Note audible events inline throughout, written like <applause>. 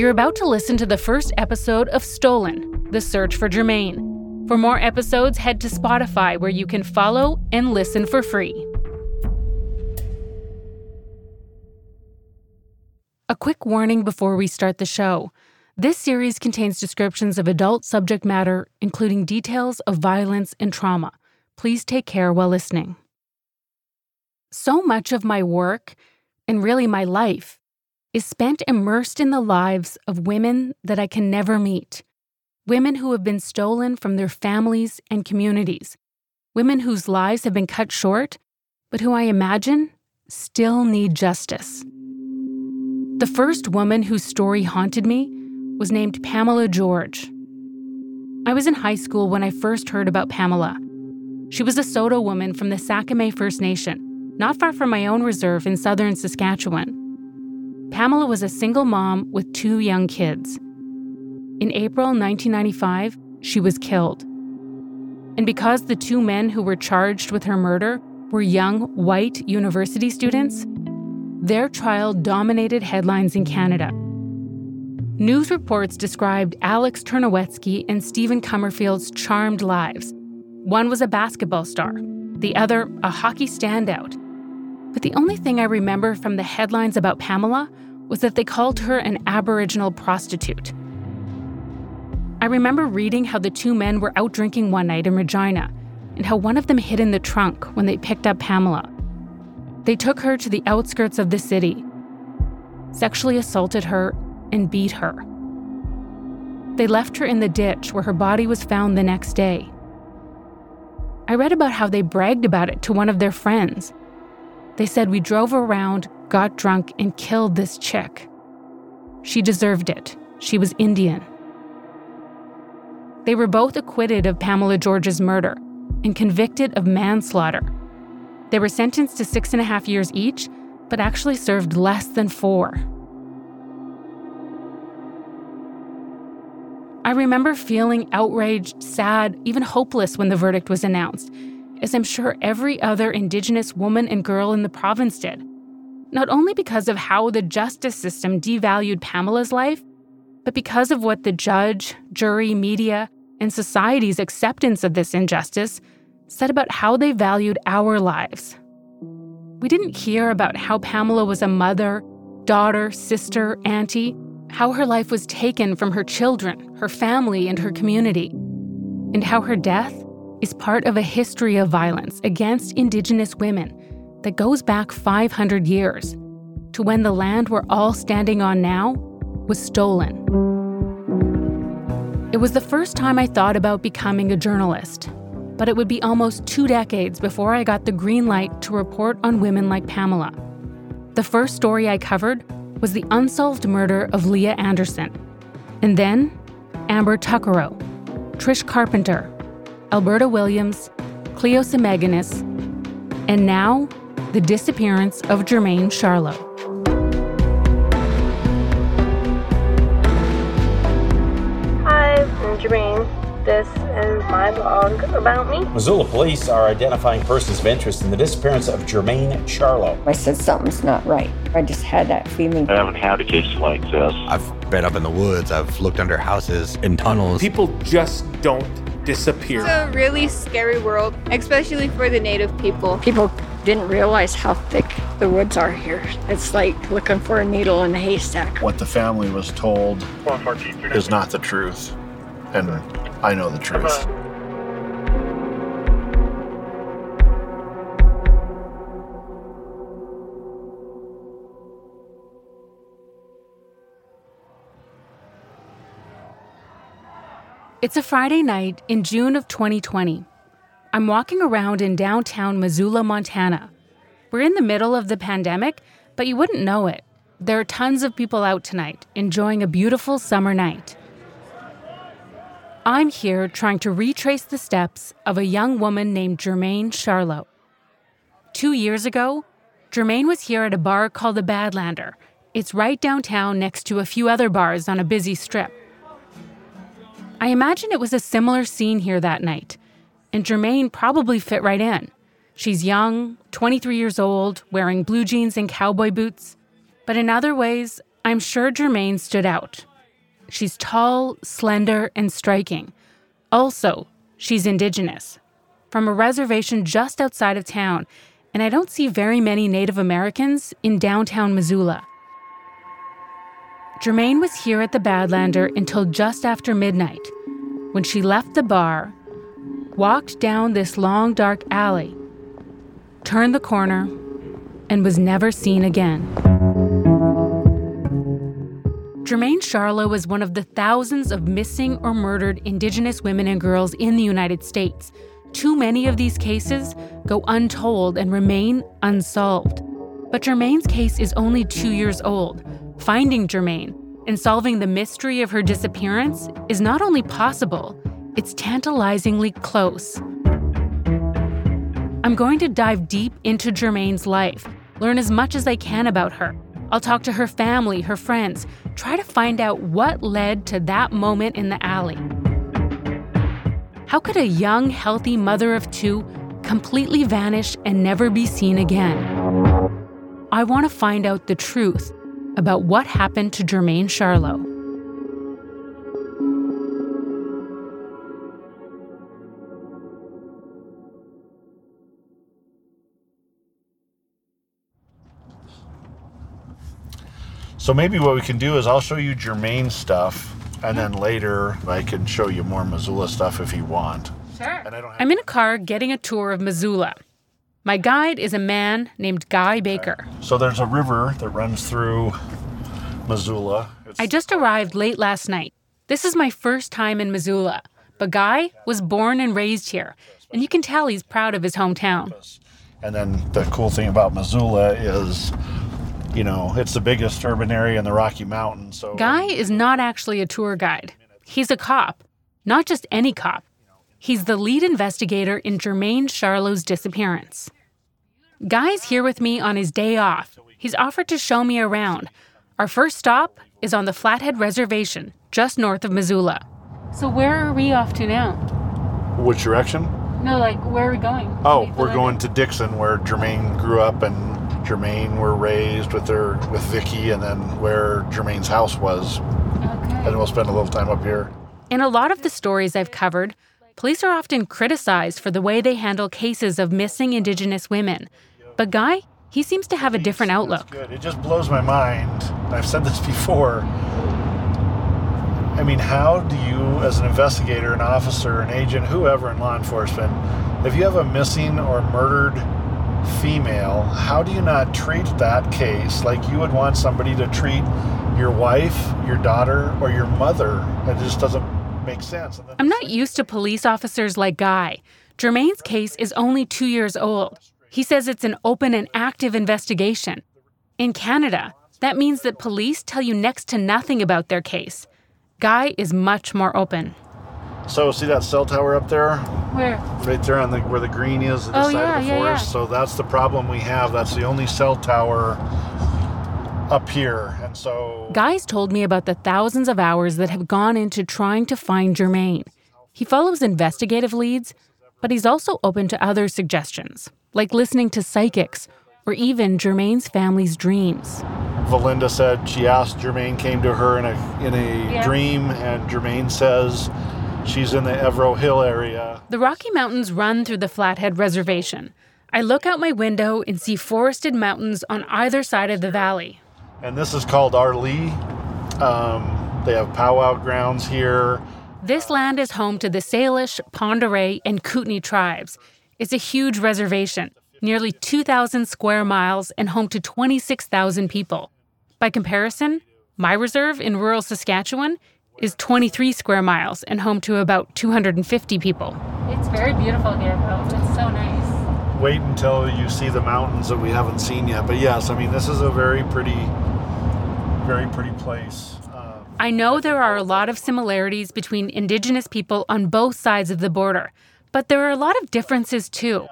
You're about to listen to the first episode of Stolen The Search for Jermain. For more episodes, head to Spotify where you can follow and listen for free. A quick warning before we start the show. This series contains descriptions of adult subject matter, including details of violence and trauma. Please take care while listening. So much of my work, and really my life, is spent immersed in the lives of women that I can never meet. Women who have been stolen from their families and communities. Women whose lives have been cut short, but who I imagine still need justice. The first woman whose story haunted me was named Pamela George. I was in high school when I first heard about Pamela. She was a Saulteaux woman from the Sakimay First Nation, not far from my own reserve in southern Saskatchewan. Pamela was a single mom with two young kids. In April 1995, she was killed. And because the two men who were charged with her murder were young, white university students, their trial dominated headlines in Canada. News reports described Alex Ternowetsky and Stephen Kummerfield's charmed lives. One was a basketball star, the other, a hockey standout. But the only thing I remember from the headlines about Pamela was that they called her an Aboriginal prostitute. I remember reading how the two men were out drinking one night in Regina and how one of them hid in the trunk when they picked up Pamela. They took her to the outskirts of the city, sexually assaulted her, and beat her. They left her in the ditch where her body was found the next day. I read about how they bragged about it to one of their friends. They said, We drove around, got drunk, and killed this chick. She deserved it. She was Indian. They were both acquitted of Pamela George's murder and convicted of manslaughter. They were sentenced to six and a half years each, but actually served less than four. I remember feeling outraged, sad, even hopeless when the verdict was announced, as I'm sure every other Indigenous woman and girl in the province did. Not only because of how the justice system devalued Pamela's life, but because of what the judge, jury, media, and society's acceptance of this injustice said about how they valued our lives. We didn't hear about how Pamela was a mother, daughter, sister, auntie, how her life was taken from her children, her family, and her community, and how her death is part of a history of violence against Indigenous women that goes back 500 years to when the land we're all standing on now was stolen. It was the first time I thought about becoming a journalist, but it would be almost two decades before I got the green light to report on women like Pamela. The first story I covered was the unsolved murder of Leah Anderson, and then Amber Tuccaro, Trish Carpenter, Alberta Williams, Cleo Semaganis, and now the disappearance of Jermain Charlo. Hi, I'm Jermain. This is my blog about me. Missoula police are identifying persons of interest in the disappearance of Jermain Charlo. I said something's not right. I just had that feeling. I haven't had a case like this. I've been up in the woods. I've looked under houses, in tunnels. People just don't disappear. It's a really scary world, especially for the native people. People didn't realize how thick the woods are here. It's like looking for a needle in a haystack. What the family was told is not the truth. And I know the truth. It's a Friday night in June of 2020. I'm walking around in downtown Missoula, Montana. We're in the middle of the pandemic, but you wouldn't know it. There are tons of people out tonight, enjoying a beautiful summer night. I'm here trying to retrace the steps of a young woman named Jermain Charlo. Two years ago, Jermain was here at a bar called the Badlander. It's right downtown next to a few other bars on a busy strip. I imagine it was a similar scene here that night, and Jermain probably fit right in. She's young, 23 years old, wearing blue jeans and cowboy boots. But in other ways, I'm sure Jermain stood out She's tall, slender, and striking. Also, she's indigenous, from a reservation just outside of town, and I don't see very many Native Americans in downtown Missoula. Jermain was here at the Badlander until just after midnight, when she left the bar, walked down this long, dark alley, turned the corner, and was never seen again. Jermain Charlo was one of the thousands of missing or murdered Indigenous women and girls in the United States. Too many of these cases go untold and remain unsolved. But Jermain's case is only two years old. Finding Jermain and solving the mystery of her disappearance is not only possible, it's tantalizingly close. I'm going to dive deep into Jermain's life, learn as much as I can about her. I'll talk to her family, her friends, try to find out what led to that moment in the alley. How could a young, healthy mother of two completely vanish and never be seen again? I want to find out the truth about what happened to Jermain Charlo. So maybe what we can do is I'll show you Jermain stuff, and then later I can show you more Missoula stuff if you want. Sure. And I don't have I'm in a car getting a tour of Missoula. My guide is a man named Guy Baker. So there's a river that runs through Missoula. It's, I just arrived late last night. This is my first time in Missoula, but Guy was born and raised here, and you can tell he's proud of his hometown. and then the cool thing about Missoula is, you know, it's the biggest urban area in the Rocky Mountains. So Guy is not actually a tour guide. He's a cop, not just any cop. He's the lead investigator in Jermain Charlo's disappearance. Guy's here with me on his day off. He's offered to show me around. Our first stop is on the Flathead Reservation, just north of Missoula. So where are we off to now? which direction? No, like where are we going? Oh, we're going to Dixon, where Jermain grew up, and Jermain were raised with their with Vicky, and then where Jermain's house was. Okay. And we'll spend a little time up here. In a lot of the stories I've covered, police are often criticized for the way they handle cases of missing Indigenous women. But Guy, he seems to have a different outlook. It just blows my mind. I've said this <laughs> before. I mean, how do you, as an investigator, an officer, an agent, whoever in law enforcement, if you have a missing or murdered female, how do you not treat that case like you would want somebody to treat your wife, your daughter, or your mother? It just doesn't make sense. I'm not used to police officers like Guy. Jermain's case is only two years old. He says it's an open and active investigation. In Canada, that means that police tell you next to nothing about their case. Guy is much more open. So, see that cell tower up there? Where? right there on the where the green is at the Oh, side yeah, of the yeah, yeah. So that's the problem we have. That's the only cell tower up here, and so Guy's told me about the thousands of hours that have gone into trying to find Jermain. He follows investigative leads, but he's also open to other suggestions, like listening to psychics or even Jermain's family's dreams. Valinda said she asked Jermain came to her in a in a Yeah. dream, and Jermain says she's in the Evaro Hill area. The Rocky Mountains run through the Flathead Reservation. I look out my window and see forested mountains on either side of the valley. And this is called Arlee. Um, they have powwow grounds here. This land is home to the Salish, Pend Oreille, and Kootenai tribes. It's a huge reservation, nearly 2,000 square miles and home to 26,000 people. By comparison, my reserve in rural Saskatchewan is 23 square miles and home to about 250 people. It's very beautiful here, though. It's so nice. Wait until you see the mountains that we haven't seen yet. But yes, I mean this is a very pretty, very pretty place. Um, I know there are a lot of similarities between Indigenous people on both sides of the border, but there are a lot of differences too.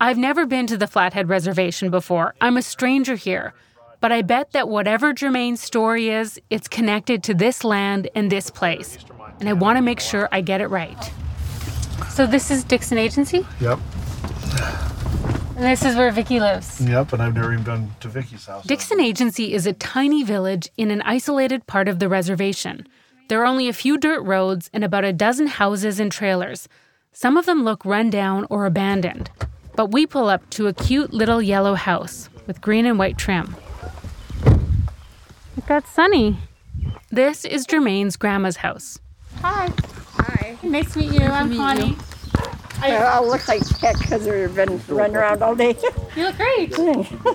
I've never been to the Flathead Reservation before. I'm a stranger here. But I bet that whatever Jermain's story is, it's connected to this land and this place. And I want to make sure I get it right. So this is Dixon Agency, yep, and this is where Vicky lives. yep. And I've never even been to Vicky's house. Dixon Agency is a tiny village in an isolated part of the reservation. There are only a few dirt roads and about a dozen houses and trailers. Some of them look run down or abandoned. But we pull up to a cute little yellow house with green and white trim. Look, that's Sunny. This is Jermain's grandma's house. Hi. Hi. Nice to meet you. I'm Connie. I, I look like heck because we've been running around all day. <laughs> You look great.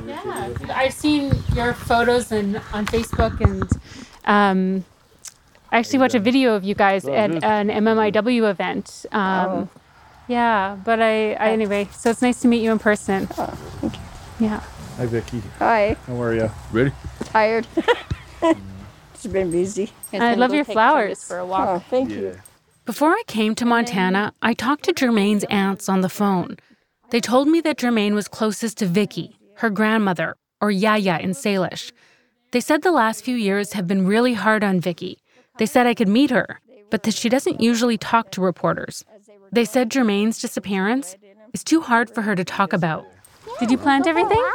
yeah, I've seen your photos and on Facebook, and um, I actually watched a video of you guys at an MMIW event. Um, Yeah, but I, I anyway. So it's nice to meet you in person. Yeah. Hi, Vicky. Hi. How are you? Ready? Tired. <laughs> it's been busy. I love your flowers. For a walk. Oh, thank you. Before I came to Montana, I talked to Jermain's aunts on the phone. They told me that Jermain was closest to Vicky, her grandmother, or Yaya in Salish. They said the last few years have been really hard on Vicky. They said I could meet her, but that she doesn't usually talk to reporters. They said Jermain's disappearance is too hard for her to talk about. Did you plant everything?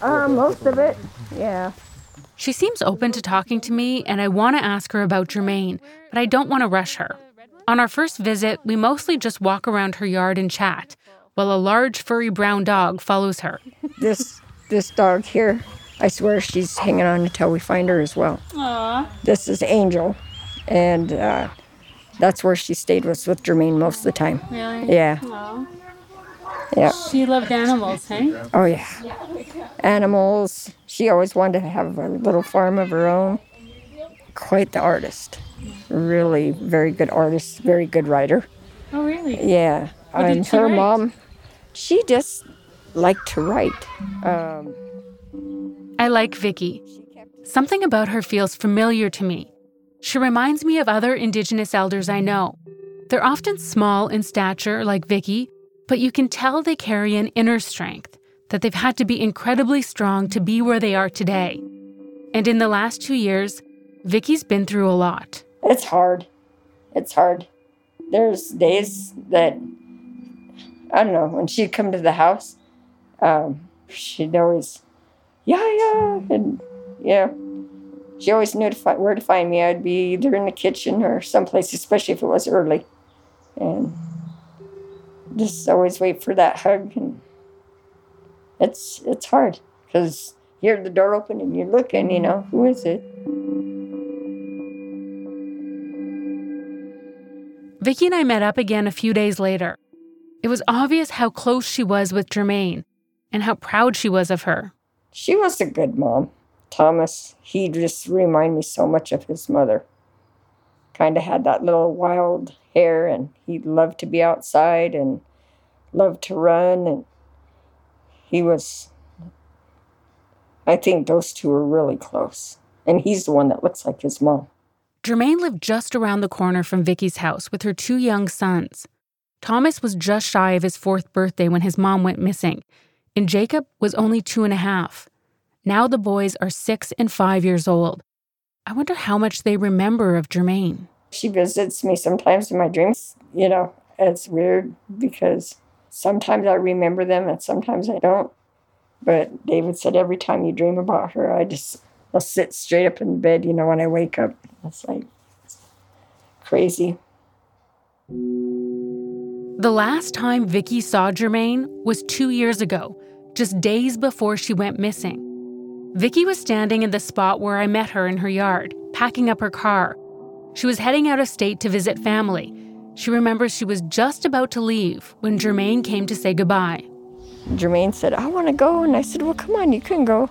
Uh, most of it. Yeah. She seems open to talking to me, and I want to ask her about Jermain, but I don't want to rush her. On our first visit, we mostly just walk around her yard and chat, while a large furry brown dog follows her. This this dog here, I swear she's hanging on until we find her as well. Aww. This is Angel, and uh, that's where she stayed was with Jermain most of the time. Really? Yeah. Aw. Yeah. She loved animals, hey? Oh yeah. Animals. She always wanted to have a little farm of her own. Quite the artist. Really very good artist, very good writer. Oh, really? Yeah. What and her write? mom, she just liked to write. Um, I like Vicky. Something about her feels familiar to me. She reminds me of other Indigenous elders I know. They're often small in stature, like Vicky, but you can tell they carry an inner strength, that they've had to be incredibly strong to be where they are today. And in the last two years, Vicky's been through a lot. it's hard. It's hard. There's days that I don't know when she'd come to the house, um, she'd always, yeah, yeah, and yeah, she always knew to where to find me. I'd be either in the kitchen or someplace, especially if it was early, and just always wait for that hug. And it's it's hard because you hear the door open and you're looking, you know, who is it? Vicky and I met up again a few days later. It was obvious how close she was with Jermain and how proud she was of her. She was a good mom. Thomas, he just reminded me so much of his mother. Kind of had that little wild hair, and he loved to be outside and loved to run. And he was, I think those two were really close. And he's the one that looks like his mom. Jermain lived just around the corner from Vicky's house with her two young sons. Thomas was just shy of his fourth birthday when his mom went missing, and Jacob was only two and a half. Now the boys are six and five years old. I wonder how much they remember of Jermain. She visits me sometimes in my dreams. You know, it's weird because sometimes I remember them and sometimes I don't. But David said every time you dream about her, I just I'll sit straight up in bed, you know, when I wake up. It's like crazy. The last time Vicky saw Jermain was two years ago, just days before she went missing. Vicky was standing in the spot where I met her in her yard, packing up her car. She was heading out of state to visit family. She remembers she was just about to leave when Jermain came to say goodbye. Jermain said, I want to go. And I said, Well, come on, you can go.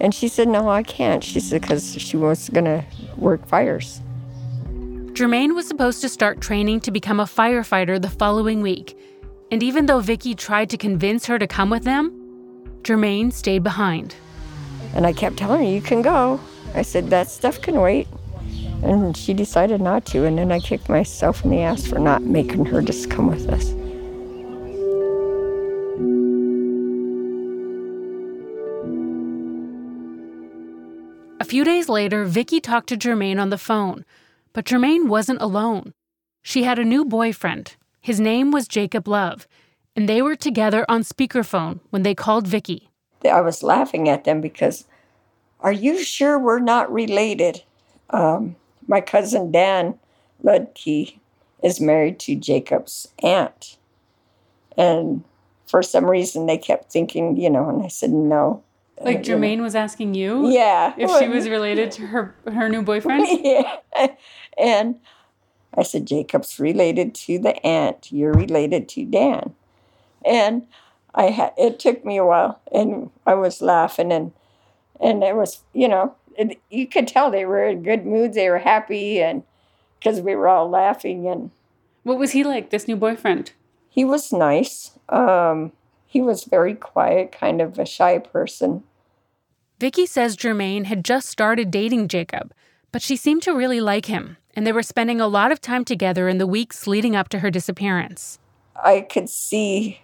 And she said, No, I can't. She said, Because she was going to work fires. Jermain was supposed to start training to become a firefighter the following week. And even though Vicky tried to convince her to come with them, Jermain stayed behind. And I kept telling her, You can go. I said, That stuff can wait. And she decided not to. And then I kicked myself in the ass for not making her just come with us. Few days later, Vicky talked to Jermain on the phone, but Jermain wasn't alone. She had a new boyfriend. His name was Jacob Love, and they were together on speakerphone when they called Vicky. I was laughing at them because, Are you sure we're not related? Um, my cousin Dan Ludke is married to Jacob's aunt. And for some reason, they kept thinking, you know, and I said, no. Like. Jermain was asking you Yeah. if she was related to her her new boyfriend. <laughs> yeah. And I said, Jacob's related to the aunt. You're related to Dan. And I had it took me a while and I was laughing and and it was, you know, it, you could tell they were in good moods. They were happy and because we were all laughing and What was he like, this new boyfriend? he was nice. Um, he was very quiet, kind of a shy person. Vicky says Jermain had just started dating Jacob, but she seemed to really like him, and they were spending a lot of time together in the weeks leading up to her disappearance. I could see,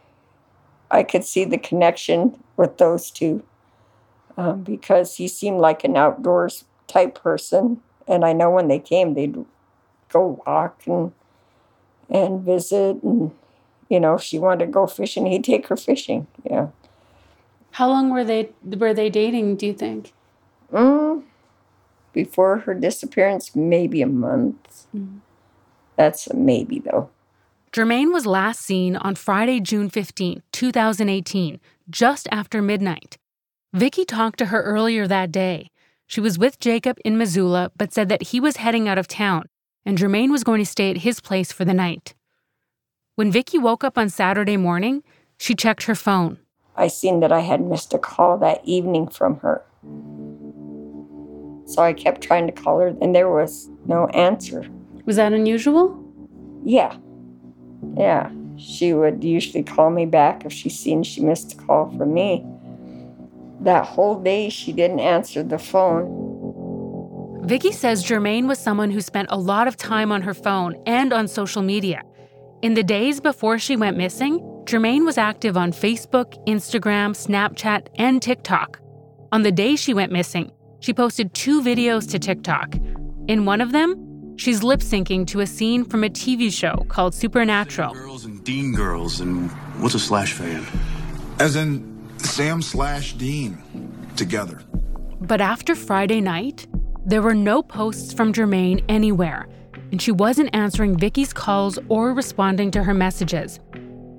I could see the connection with those two, um, because he seemed like an outdoors type person, and I know when they came, they'd go walk and and visit, and you know, if she wanted to go fishing, he'd take her fishing. Yeah. How long were they were they dating, do you think? Mm, before her disappearance, maybe a month. That's a maybe though. Jermain was last seen on Friday, June 15, 2018, just after midnight. Vicky talked to her earlier that day. She was with Jacob in Missoula, but said that he was heading out of town and Jermain was going to stay at his place for the night. When Vicky woke up on Saturday morning, she checked her phone. I seen that I had missed a call that evening from her. So I kept trying to call her, and there was no answer. Was that unusual? Yeah. Yeah. She would usually call me back if she seen she missed a call from me. That whole day, she didn't answer the phone. Vicky says Jermain was someone who spent a lot of time on her phone and on social media. In the days before she went missing, Jermain was active on Facebook, Instagram, Snapchat, and TikTok. On the day she went missing, she posted two videos to TikTok. In one of them, she's lip syncing to a scene from a TV show called Supernatural. Girls and Dean girls, and what's a Slash fan? As in Sam slash Dean together. But after Friday night, there were no posts from Jermain anywhere, and she wasn't answering Vicky's calls or responding to her messages.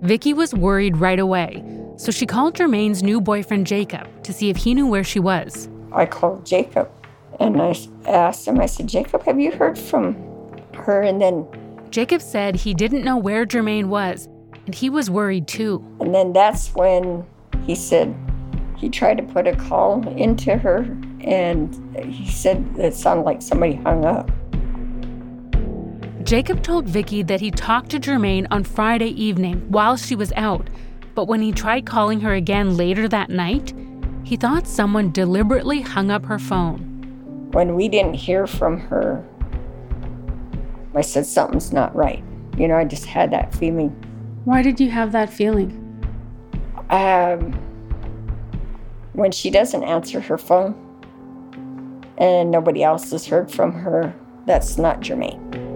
Vicky was worried right away, so she called Jermain's new boyfriend Jacob to see if he knew where she was. I called Jacob and I asked him, I said, Jacob, have you heard from her? And then Jacob said he didn't know where Jermain was, and he was worried too. And then that's when he said he tried to put a call into her, and he said it sounded like somebody hung up. Jacob told Vicky that he talked to Jermain on Friday evening while she was out, but when he tried calling her again later that night, he thought someone deliberately hung up her phone. When we didn't hear from her, I said something's not right. You know, I just had that feeling. Why did you have that feeling? Um, when she doesn't answer her phone and nobody else has heard from her, that's not Jermain.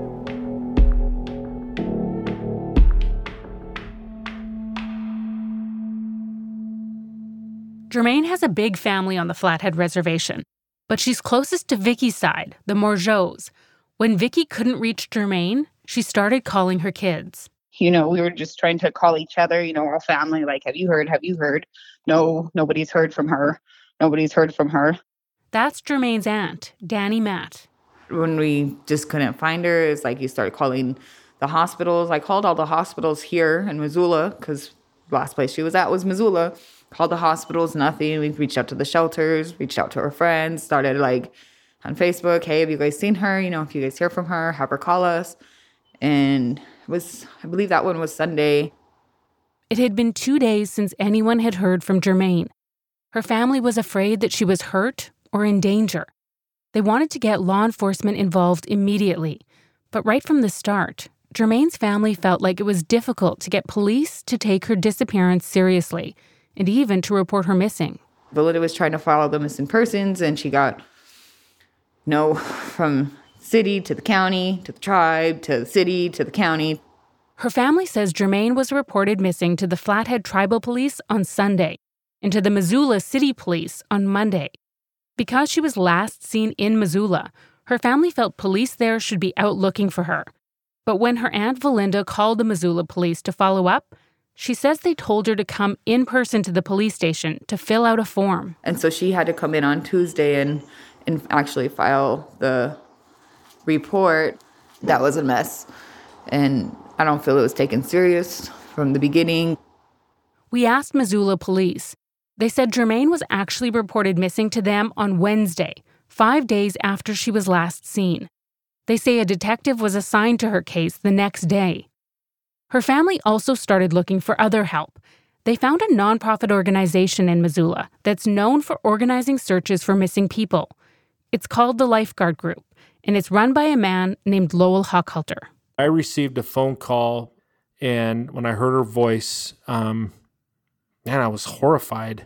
Jermain has a big family on the Flathead Reservation, but she's closest to Vicky's side, the Morigeaus. When Vicky couldn't reach Jermain, she started calling her kids. You know, we were just trying to call each other, you know, our family, like, have you heard? Have you heard? No, nobody's heard from her. Nobody's heard from her. That's Jermain's aunt, Danny Matt. When we just couldn't find her, it's like you start calling the hospitals. I called all the hospitals here in Missoula because last place she was at was Missoula. Called the hospitals, nothing. We've reached out to the shelters, reached out to her friends, started like on Facebook, hey, have you guys seen her? You know, if you guys hear from her, have her call us. And it was, I believe that one was Sunday. It had been two days since anyone had heard from Jermain. Her family was afraid that she was hurt or in danger. They wanted to get law enforcement involved immediately. But right from the start, Jermain's family felt like it was difficult to get police to take her disappearance seriously and even to report her missing. Valinda was trying to follow the missing persons, and she got no from city to the county to the tribe to the city to the county. Her family says Jermain was reported missing to the Flathead Tribal Police on Sunday and to the Missoula City Police on Monday. Because she was last seen in Missoula, Her family felt police there should be out looking for her. But when her Aunt Valinda called the Missoula police to follow up, she says they told her to come in person to the police station to fill out a form. And so she had to come in on Tuesday and, and actually file the report. That was a mess. And I don't feel it was taken serious from the beginning. We asked Missoula police. They said Jermain was actually reported missing to them on Wednesday, five days after she was last seen. They say a detective was assigned to her case the next day. Her family also started looking for other help. They found a nonprofit organization in Missoula that's known for organizing searches for missing people. It's called the Lifeguard Group, and it's run by a man named Lowell Hochhalter. I received a phone call, and when I heard her voice, um, man, I was horrified.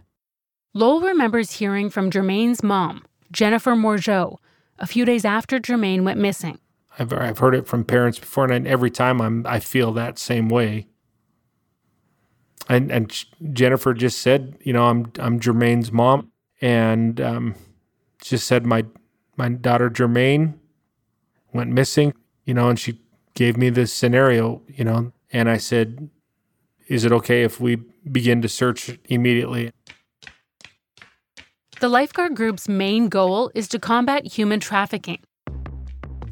Lowell remembers hearing from Jermain's mom, Jennifer Morigeau, a few days after Jermain went missing. I've, I've heard it from parents before, and every time I'm I feel that same way. And and Jennifer just said, you know, I'm I'm Jermain's mom, and um, just said my my daughter Jermain went missing, you know, and she gave me this scenario, you know, and I said, is it okay if we begin to search immediately? The lifeguard group's main goal is to combat human trafficking.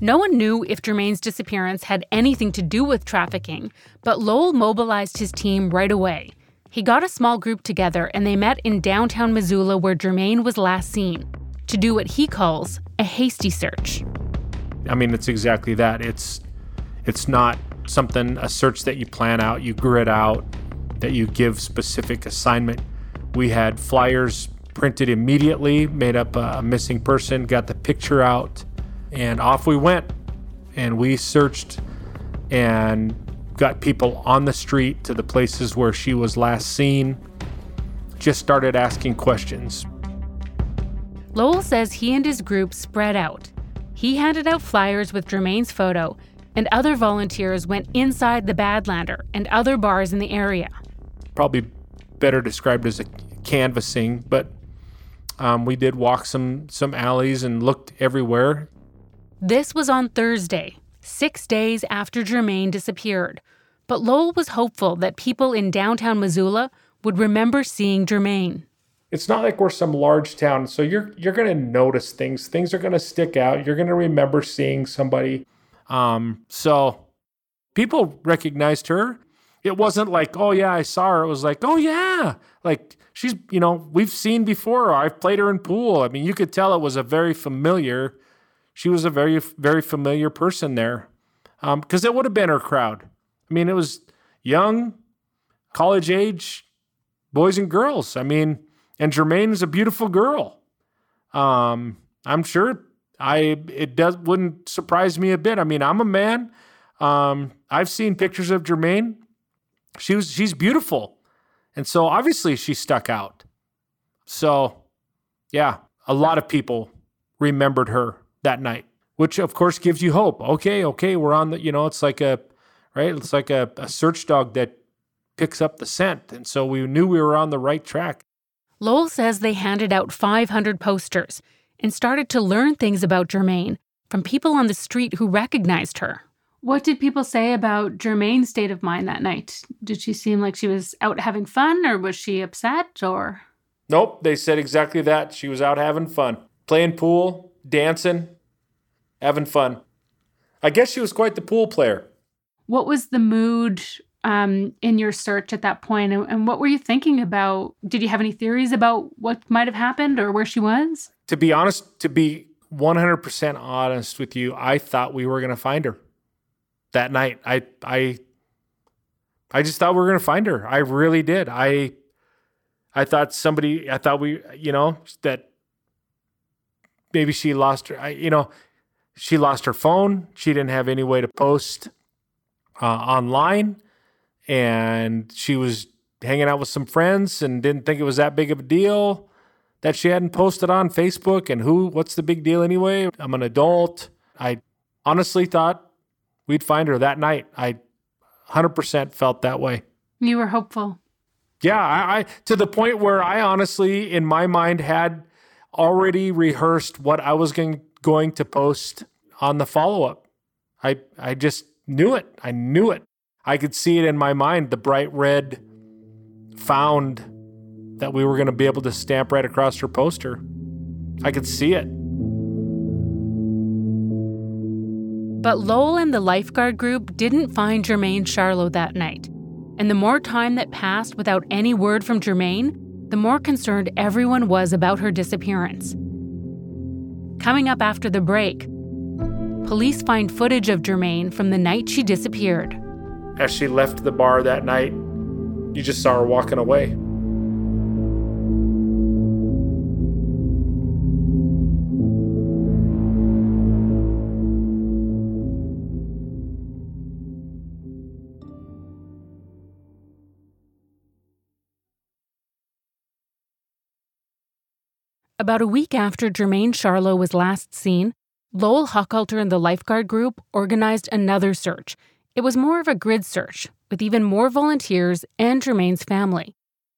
No one knew if Jermain's disappearance had anything to do with trafficking, but Lowell mobilized his team right away. He got a small group together and they met in downtown Missoula where Jermain was last seen to do what he calls a hasty search. I mean, it's exactly that. It's it's not something a search that you plan out, you grid out, that you give specific assignment. We had flyers printed immediately, made up a missing person, got the picture out, and off we went. And we searched and got people on the street to the places where she was last seen. Just started asking questions. Lowell says he and his group spread out. He handed out flyers with Jermain's photo, and other volunteers went inside the Badlander and other bars in the area. Probably better described as a canvassing, but um, we did walk some some alleys and looked everywhere. This was on Thursday, six days after Jermain disappeared. But Lowell was hopeful that people in downtown Missoula would remember seeing Jermain. It's not like we're some large town, so you're you're gonna notice things. Things are gonna stick out. You're gonna remember seeing somebody. Um, so people recognized her. It wasn't like, oh yeah, I saw her. It was like, oh yeah, like she's you know we've seen before. I've played her in pool. I mean, you could tell it was a very familiar. She was a very very familiar person there, because um, it would have been her crowd. I mean, it was young, college age boys and girls. I mean, and Jermain is a beautiful girl. Um, I'm sure I it does wouldn't surprise me a bit. I mean, I'm a man. Um, I've seen pictures of Jermain. She was she's beautiful. And so obviously she stuck out. So yeah, a lot of people remembered her that night, which of course gives you hope. Okay, okay, we're on the you know, it's like a right? It's like a, a search dog that picks up the scent. And so we knew we were on the right track. Lowell says they handed out 500 posters and started to learn things about Jermain from people on the street who recognized her. What did people say about Jermain's state of mind that night? Did she seem like she was out having fun or was she upset or? Nope, they said exactly that. She was out having fun, playing pool, dancing, having fun. I guess she was quite the pool player. What was the mood um, in your search at that point, and, and what were you thinking about? Did you have any theories about what might have happened or where she was? To be honest, to be 100% honest with you, I thought we were going to find her that night. I I I just thought we were going to find her. I really did. I I thought somebody I thought we you know that maybe she lost her you know she lost her phone. She didn't have any way to post uh, online and she was hanging out with some friends and didn't think it was that big of a deal that she hadn't posted on Facebook. And who, what's the big deal anyway? I'm an adult. I honestly thought we'd find her that night. I 100% felt that way. You were hopeful. Yeah, I, I to the point where I honestly, in my mind, had already rehearsed what I was going going to post on the follow up. I I just knew it. I knew it. I could see it in my mind, the bright red found that we were going to be able to stamp right across her poster. I could see it. But Lowell and the lifeguard group didn't find Jermain Charlo that night. And the more time that passed without any word from Jermain, the more concerned everyone was about her disappearance. Coming up after the break, police find footage of Jermain from the night she disappeared. As she left the bar that night, you just saw her walking away. About a week after Jermain Charlo was last seen, Lowell Hochhalter and the lifeguard group organized another search. It was more of a grid search, with even more volunteers and Jermain's family.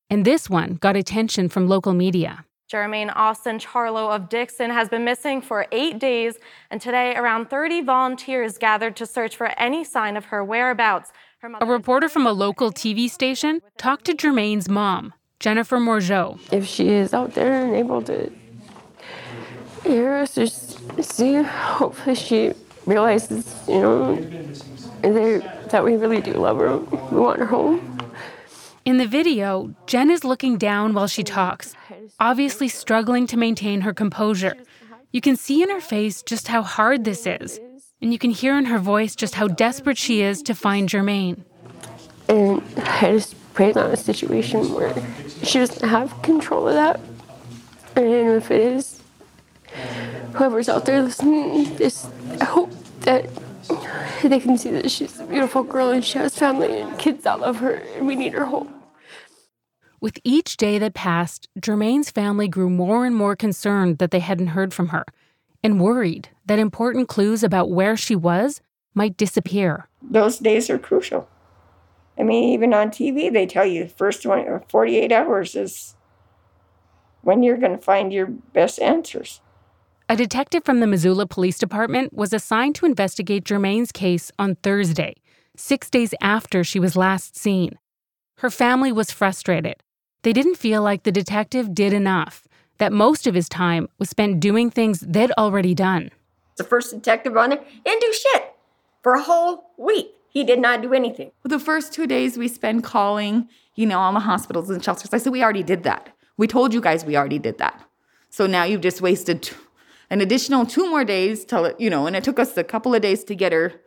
And this one got attention from local media. Jermain Austin Charlo of Dixon has been missing for eight days, and today around 30 volunteers gathered to search for any sign of her whereabouts. Her a reporter from a local TV station talked to Jermain's mom, Jennifer Morigeau. If she is out there and able to hear us or see hopefully she realizes, you know, that we really do love her. We want her home. In the video, Jen is looking down while she talks, obviously struggling to maintain her composure. You can see in her face just how hard this is, and you can hear in her voice just how desperate she is to find Jermain. And I just pray on a situation where she doesn't have control of that. And if it is, whoever's out there listening, just I hope that they can see that she's a beautiful girl and she has family and kids that love her, and we need her home. With each day that passed, Jermain's family grew more and more concerned that they hadn't heard from her and worried that important clues about where she was might disappear. Those days are crucial. I mean, even on TV, they tell you the first 20 or uh, 48 hours is when you're going to find your best answers. A detective from the Missoula Police Department was assigned to investigate Jermain's case on Thursday, six days after she was last seen. Her family was frustrated. They didn't feel like the detective did enough, that most of his time was spent doing things they'd already done. The first detective on there didn't do shit for a whole week. He did not do anything. The first two days we spent calling, you know, all the hospitals and shelters. I said, we already did that. We told you guys we already did that. So now you've just wasted an additional two more days till, you know, and it took us a couple of days to get her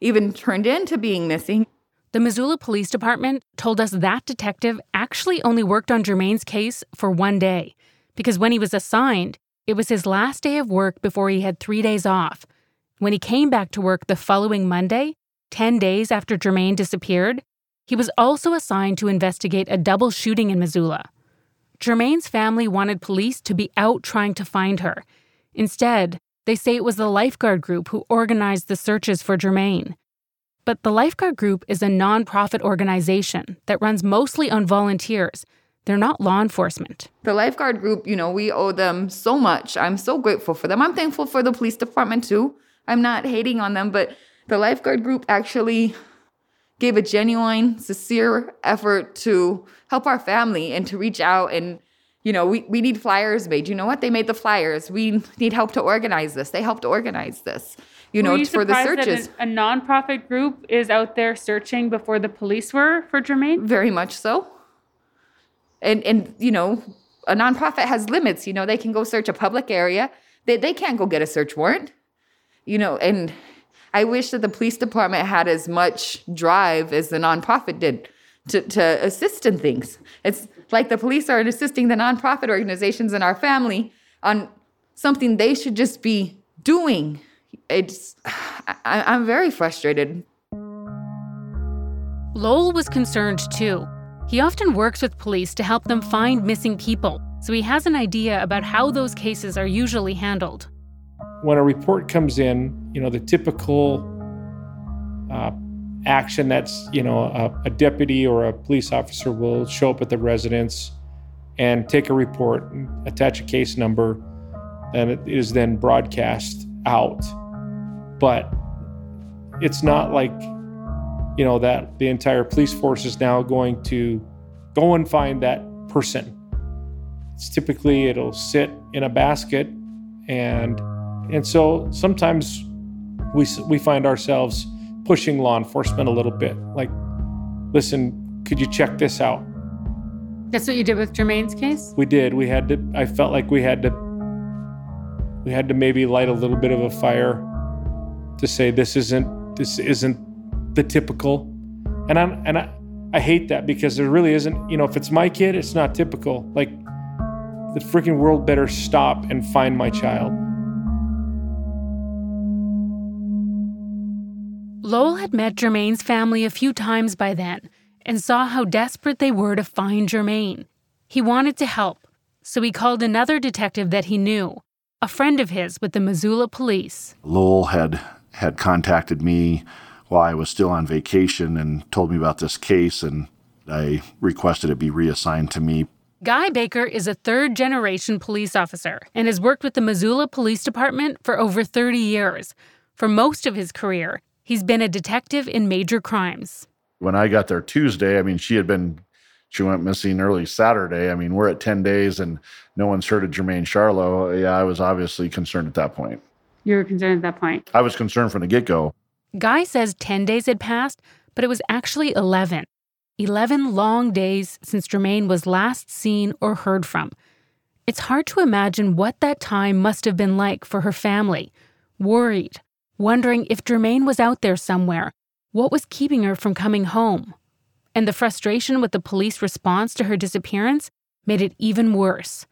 even turned into being missing. The Missoula Police Department told us that detective actually only worked on Jermain's case for one day because when he was assigned, it was his last day of work before he had three days off. When he came back to work the following Monday, 10 days after Jermain disappeared, he was also assigned to investigate a double shooting in Missoula. Jermain's family wanted police to be out trying to find her. Instead, they say it was the lifeguard group who organized the searches for Jermain. But the lifeguard group is a nonprofit organization that runs mostly on volunteers. They're not law enforcement. The lifeguard group, you know, we owe them so much. I'm so grateful for them. I'm thankful for the police department too. I'm not hating on them, but the lifeguard group actually gave a genuine, sincere effort to help our family and to reach out and you know, we, we need flyers made. You know what? They made the flyers. We need help to organize this. They helped organize this. You know, you for the searches. That a, a nonprofit group is out there searching before the police were for Jermain. Very much so. And and you know, a nonprofit has limits. You know, they can go search a public area. They they can't go get a search warrant. You know, and I wish that the police department had as much drive as the nonprofit did to, to assist in things. It's like the police are assisting the nonprofit organizations in our family on something they should just be doing. It's, I, I'm very frustrated. Lowell was concerned too. He often works with police to help them find missing people, so he has an idea about how those cases are usually handled when a report comes in, you know, the typical uh, action that's, you know, a, a, deputy or a police officer will show up at the residence and take a report, attach a case number, and it is then broadcast out. But it's not like, you know, that the entire police force is now going to go and find that person. It's typically it'll sit in a basket and and so sometimes we we find ourselves pushing law enforcement a little bit like listen could you check this out? That's what you did with Jermain's case? we did. We had to i felt like we had to we had to maybe light a little bit of a fire to say this isn't this isn't the typical. And i'm and i i hate that because there really isn't you know if it's my kid it's not typical. Like the freaking world better stop and find my child Lowell had met Jermain's family a few times by then and saw how desperate they were to find Jermain. He wanted to help, so he called another detective that he knew, a friend of his with the Missoula police. Lowell had had contacted me while I was still on vacation and told me about this case, and I requested it be reassigned to me. Guy Baker is a third generation police officer and has worked with the Missoula Police Department for over 30 years. For most of his career, he's been a detective in major crimes. When I got there Tuesday, I mean, she had been, she went missing early Saturday. I mean, we're at 10 days and no one's heard of Jermain Charlo. Yeah, I was obviously concerned at that point. You were concerned at that point. I was concerned from the get go. Guy says 10 days had passed, but it was actually 11. 11 long days since Jermain was last seen or heard from. It's hard to imagine what that time must have been like for her family. Worried, wondering if Jermain was out there somewhere, what was keeping her from coming home. And the frustration with the police response to her disappearance made it even worse.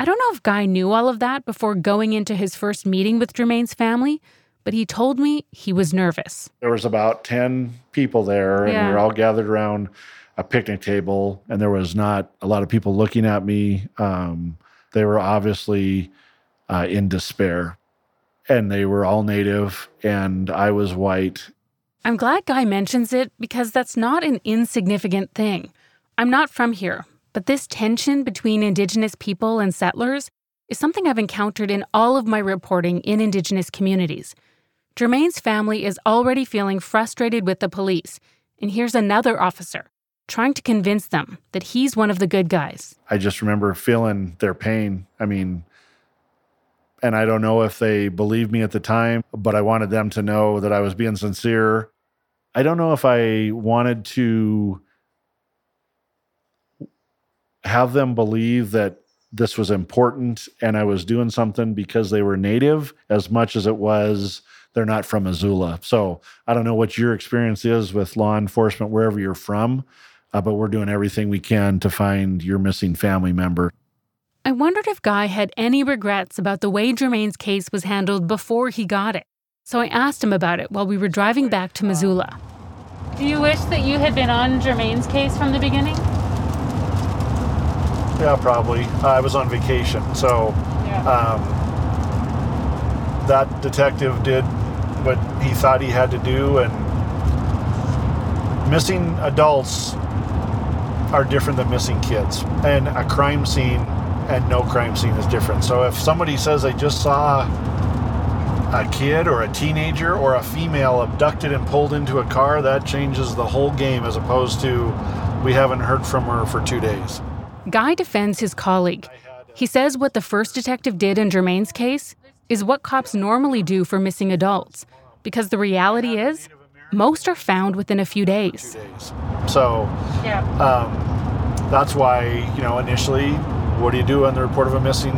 I don't know if Guy knew all of that before going into his first meeting with Jermain's family, but he told me he was nervous. There was about 10 people there, and we were all gathered around a picnic table, and there was not a lot of people looking at me. Um, they were obviously uh, in despair, and they were all native, and I was white. I'm glad Guy mentions it because that's not an insignificant thing. I'm not from here, but this tension between Indigenous people and settlers is something I've encountered in all of my reporting in Indigenous communities. Jermain's family is already feeling frustrated with the police, and here's another officer trying to convince them that he's one of the good guys. I just remember feeling their pain. I mean, and I don't know if they believed me at the time, but I wanted them to know that I was being sincere. I don't know if I wanted to have them believe that this was important and I was doing something because they were native as much as it was they're not from Missoula. So I don't know what your experience is with law enforcement wherever you're from, uh, but we're doing everything we can to find your missing family member. I wondered if Guy had any regrets about the way Jermain's case was handled before he got it. So I asked him about it while we were driving back to Missoula. Do you wish that you had been on Jermain's case from the beginning? Yeah, probably. I was on vacation, so um, that detective did what he thought he had to do, and missing adults are different than missing kids, and a crime scene and no crime scene is different. So if somebody says they just saw a kid or a teenager or a female abducted and pulled into a car, that changes the whole game as opposed to we haven't heard from her for two days. Guy defends his colleague. He says what the first detective did in Jermain's case is what cops normally do for missing adults, because the reality is, most are found within a few days. So um, that's why, you know, initially, what do you do on the report of a missing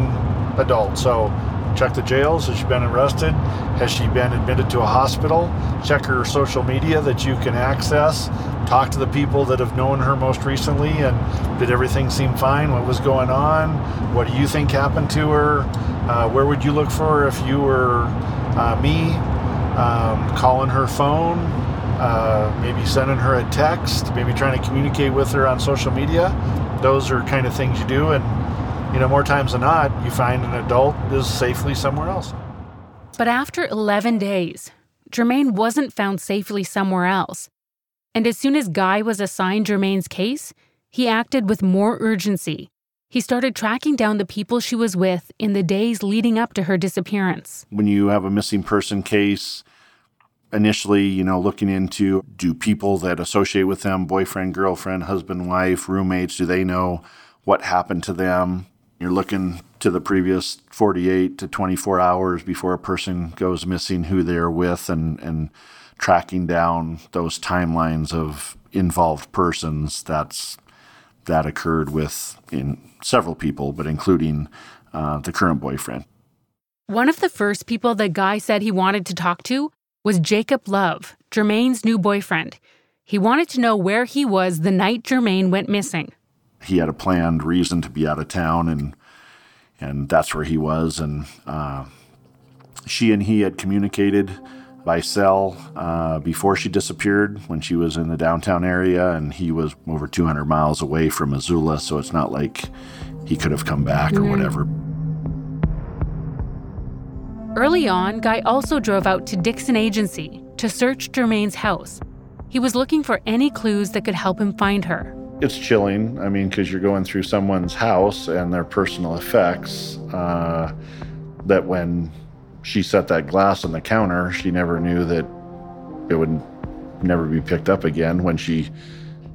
adult? So check the jails. Has she been arrested? Has she been admitted to a hospital? Check her social media that you can access. Talk to the people that have known her most recently and did everything seem fine? What was going on? What do you think happened to her? Uh, where would you look for her if you were uh, me? Um, calling her phone, uh, maybe sending her a text, maybe trying to communicate with her on social media. Those are kind of things you do, and you know, more times than not, you find an adult is safely somewhere else. But after 11 days, Jermain wasn't found safely somewhere else. And as soon as Guy was assigned Jermain's case, he acted with more urgency. He started tracking down the people she was with in the days leading up to her disappearance. When you have a missing person case, initially, you know, looking into do people that associate with them, boyfriend, girlfriend, husband, wife, roommates, do they know what happened to them? You're looking to the previous 48 to 24 hours before a person goes missing, who they're with, and, and tracking down those timelines of involved persons. That's that occurred with in several people, but including uh, the current boyfriend. One of the first people that Guy said he wanted to talk to was Jacob Love, Jermain's new boyfriend. He wanted to know where he was the night Jermain went missing. He had a planned reason to be out of town, and and that's where he was. And uh, she and he had communicated by cell uh, before she disappeared when she was in the downtown area, and he was over 200 miles away from Missoula, so it's not like he could have come back or whatever. Early on, Guy also drove out to Dixon Agency to search Jermain's house. He was looking for any clues that could help him find her. It's chilling. I mean, because you're going through someone's house and their personal effects. Uh, that when she set that glass on the counter, she never knew that it would never be picked up again. When she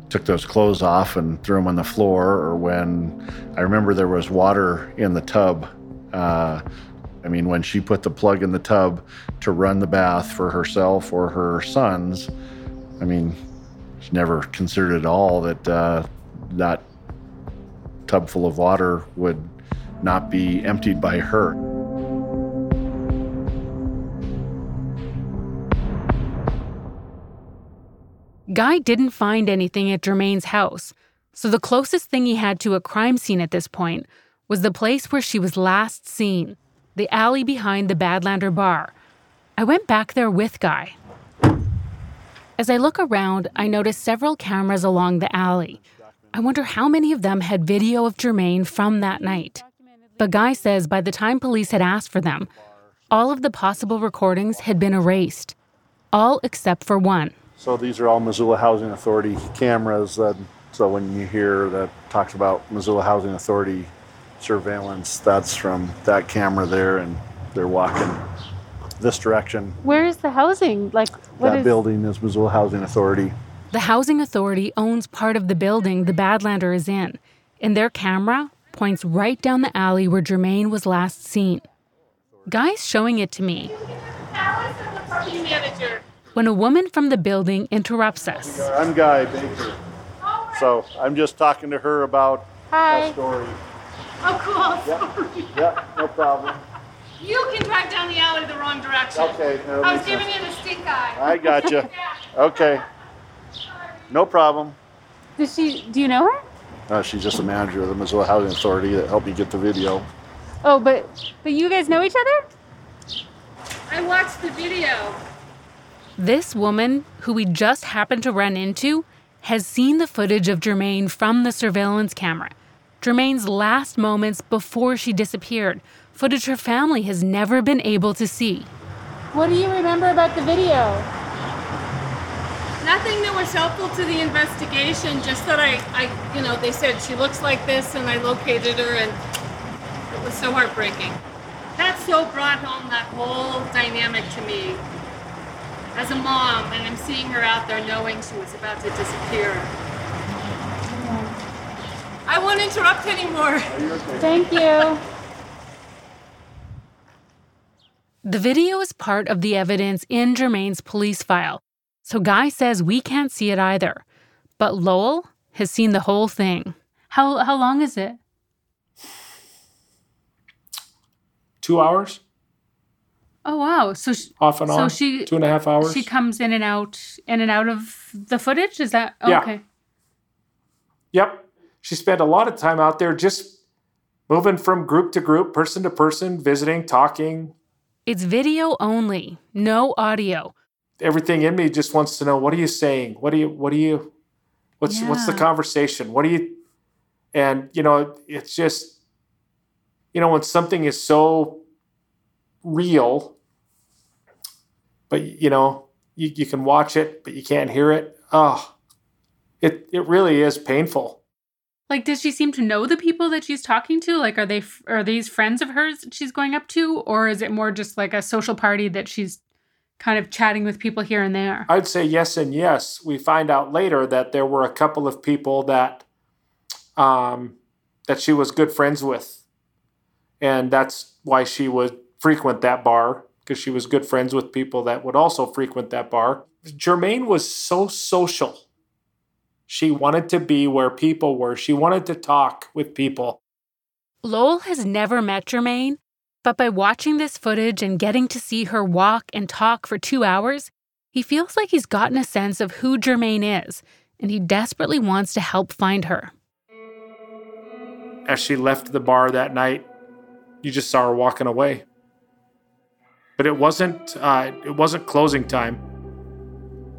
took those clothes off and threw them on the floor, or when I remember there was water in the tub. Uh, I mean, when she put the plug in the tub to run the bath for herself or her sons, I mean, she never considered at all that uh, that tub full of water would not be emptied by her. Guy didn't find anything at Jermain's house, so the closest thing he had to a crime scene at this point was the place where she was last seen the alley behind the Badlander bar. I went back there with Guy. As I look around, I notice several cameras along the alley. I wonder how many of them had video of Jermain from that night. But Guy says by the time police had asked for them, all of the possible recordings had been erased, all except for one. So these are all Missoula Housing Authority cameras. That, so when you hear that talks about Missoula Housing Authority surveillance, that's from that camera there, and they're walking this direction. Where is the housing? Like what that is building is Missoula Housing Authority. The housing authority owns part of the building the Badlander is in, and their camera points right down the alley where Jermain was last seen. Guy's showing it to me when a woman from the building interrupts us. I'm Guy Baker. So I'm just talking to her about Hi. a story. Oh, cool. Sorry. Yeah, no problem. You can drive down the alley the wrong direction. Okay, no, I was Lisa. giving you the stink eye. I got gotcha. Okay. No problem. Does she do you know her? Uh, she's just a manager of the Missoula Housing Authority that helped me get the video. Oh, but but you guys know each other? I watched the video. This woman, who we just happened to run into, has seen the footage of Jermain from the surveillance camera. Jermain's last moments before she disappeared, footage her family has never been able to see. What do you remember about the video? Nothing that was helpful to the investigation, just that I, I, you know, they said she looks like this and I located her and it was so heartbreaking. That so brought home that whole dynamic to me as a mom and I'm seeing her out there knowing she was about to disappear. I won't interrupt anymore. Thank you. The video is part of the evidence in Jermain's police file, so Guy says we can't see it either. But Lowell has seen the whole thing. How, how long is it? Two hours Oh wow! So she, off and so on. she two and a half hours. She comes in and out, in and out of the footage. Is that Yeah. okay? Yep. She spent a lot of time out there just moving from group to group, person to person, visiting, talking. It's video only, no audio. Everything in me just wants to know what are you saying? What do you what do you what's what's the conversation? What do you and you know, it's just you know, when something is so real, but you know, you, you can watch it, but you can't hear it. Oh, it it really is painful. Like, does she seem to know the people that she's talking to? Like, are they are these friends of hers that she's going up to, or is it more just like a social party that she's kind of chatting with people here and there? I'd say yes and yes. We find out later that there were a couple of people that um, that she was good friends with, and that's why she would frequent that bar because she was good friends with people that would also frequent that bar. Jermain was so social. She wanted to be where people were. She wanted to talk with people. Lowell has never met Jermain, but by watching this footage and getting to see her walk and talk for two hours, he feels like he's gotten a sense of who Jermain is, and he desperately wants to help find her. As she left the bar that night, you just saw her walking away. But it wasn't uh, it wasn't closing time.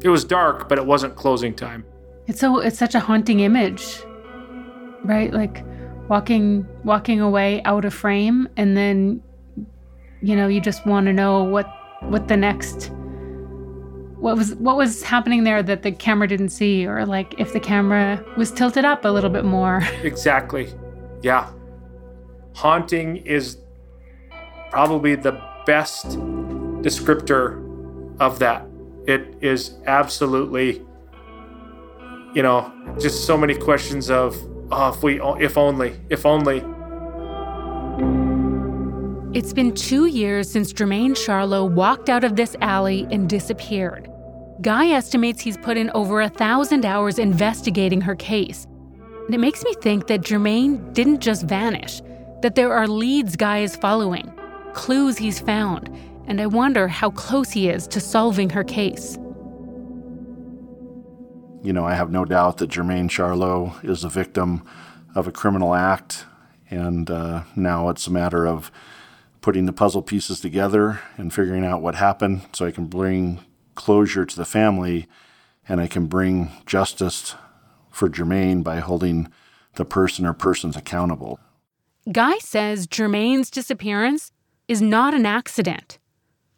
It was dark, but it wasn't closing time. It's so it's such a haunting image, right? Like walking walking away out of frame, and then you know you just want to know what what the next what was what was happening there that the camera didn't see, or like if the camera was tilted up a little bit more. <laughs> Exactly. Yeah. Haunting is probably the best descriptor of that. It is absolutely, you know, just so many questions of, oh, if we, if only, if only. It's been two years since Jermain Charlo walked out of this alley and disappeared. Guy estimates he's put in over a thousand hours investigating her case. And it makes me think that Jermain didn't just vanish, that there are leads Guy is following, clues he's found, and I wonder how close he is to solving her case. You know, I have no doubt that Jermain Charlo is a victim of a criminal act, and uh, now it's a matter of putting the puzzle pieces together and figuring out what happened so I can bring closure to the family and I can bring justice for Jermain by holding the person or persons accountable. Guy says Jermain's disappearance is not an accident.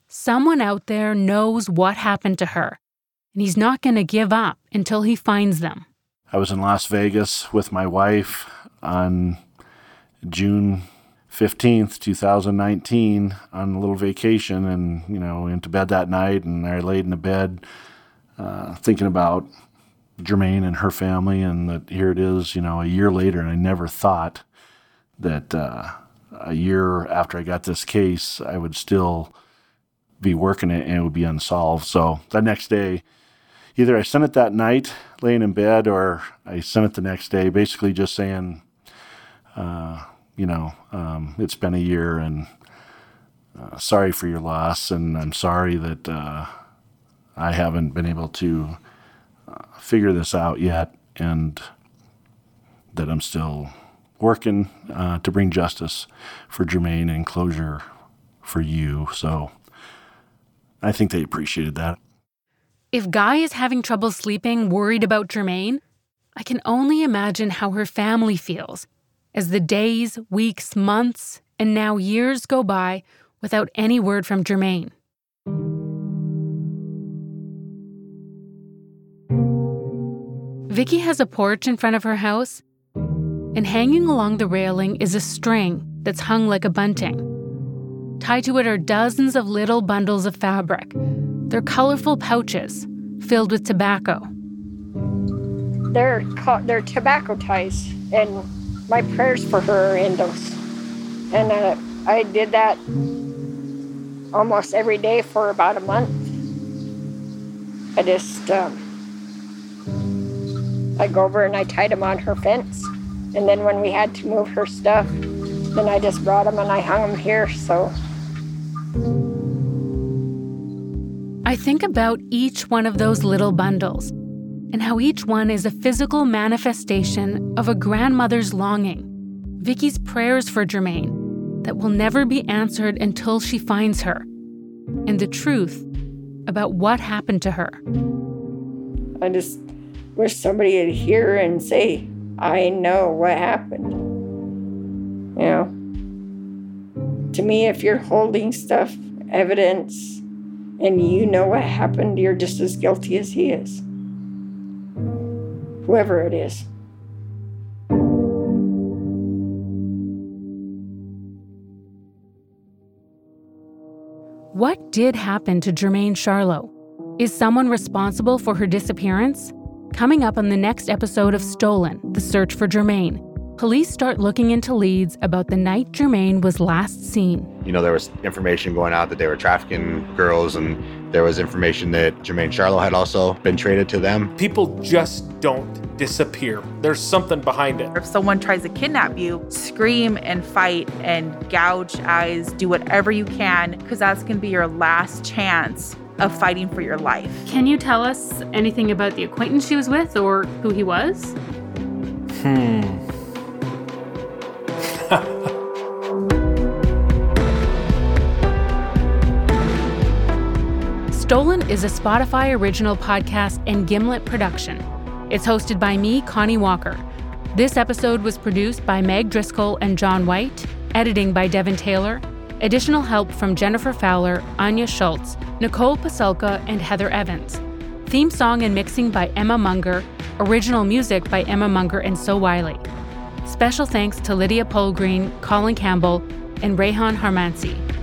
Someone out there knows what happened to her, and he's not going to give up until he finds them. I was in Las Vegas with my wife on June 15th, 2019, on a little vacation, and, you know, went to bed that night, and I laid in the bed uh, thinking about Jermain and her family, and that here it is, you know, a year later, and I never thought that uh, a year after I got this case, I would still be working it and it would be unsolved. So the next day, either I sent it that night laying in bed or I sent it the next day, basically just saying, uh, you know, um, it's been a year and uh, sorry for your loss. And I'm sorry that uh, I haven't been able to uh, figure this out yet and that I'm still working uh, to bring justice for Jermain and closure for you. So I think they appreciated that. If Guy is having trouble sleeping, worried about Jermain, I can only imagine how her family feels as the days, weeks, months, and now years go by without any word from Jermain. Vicky has a porch in front of her house, and hanging along the railing is a string that's hung like a bunting. Tied to it are dozens of little bundles of fabric. They're colorful pouches filled with tobacco. They're they're tobacco ties, and my prayers for her are in those. And uh, I did that almost every day for about a month. I just um, I go over and I tied them on her fence, and then when we had to move her stuff, then I just brought them and I hung them here. So I think about each one of those little bundles and how each one is a physical manifestation of a grandmother's longing, Vicky's prayers for Jermain that will never be answered until she finds her, and the truth about what happened to her. I just wish somebody would hear and say, I know what happened. You know, to me, if you're holding stuff, evidence, and you know what happened, you're just as guilty as he is. Whoever it is. What did happen to Jermain Charlo? Is someone responsible for her disappearance? Coming up on the next episode of Stolen The Search for Jermain police start looking into leads about the night Jermain was last seen. You know, there was information going out that they were trafficking girls, and there was information that Jermain Charlo had also been traded to them. People just don't disappear. There's something behind it. If someone tries to kidnap you, scream and fight and gouge eyes, do whatever you can, because that's going to be your last chance of fighting for your life. Can you tell us anything about the acquaintance she was with or who he was? Hmm. Stolen is a Spotify original podcast and Gimlet production. It's hosted by me, Connie Walker. This episode was produced by Meg Driscoll and John White, editing by Devin Taylor, additional help from Jennifer Fowler, Anya Schultz, Nicole Pasulka, and Heather Evans. Theme song and mixing by Emma Munger, original music by Emma Munger and So Wiley. Special thanks to Lydia Polgreen, Colin Campbell, and Rehan Harmansi.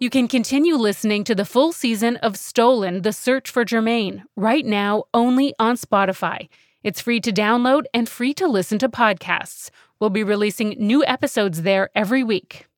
You can continue listening to the full season of Stolen The Search for Jermain right now only on Spotify. It's free to download and free to listen to podcasts. We'll be releasing new episodes there every week.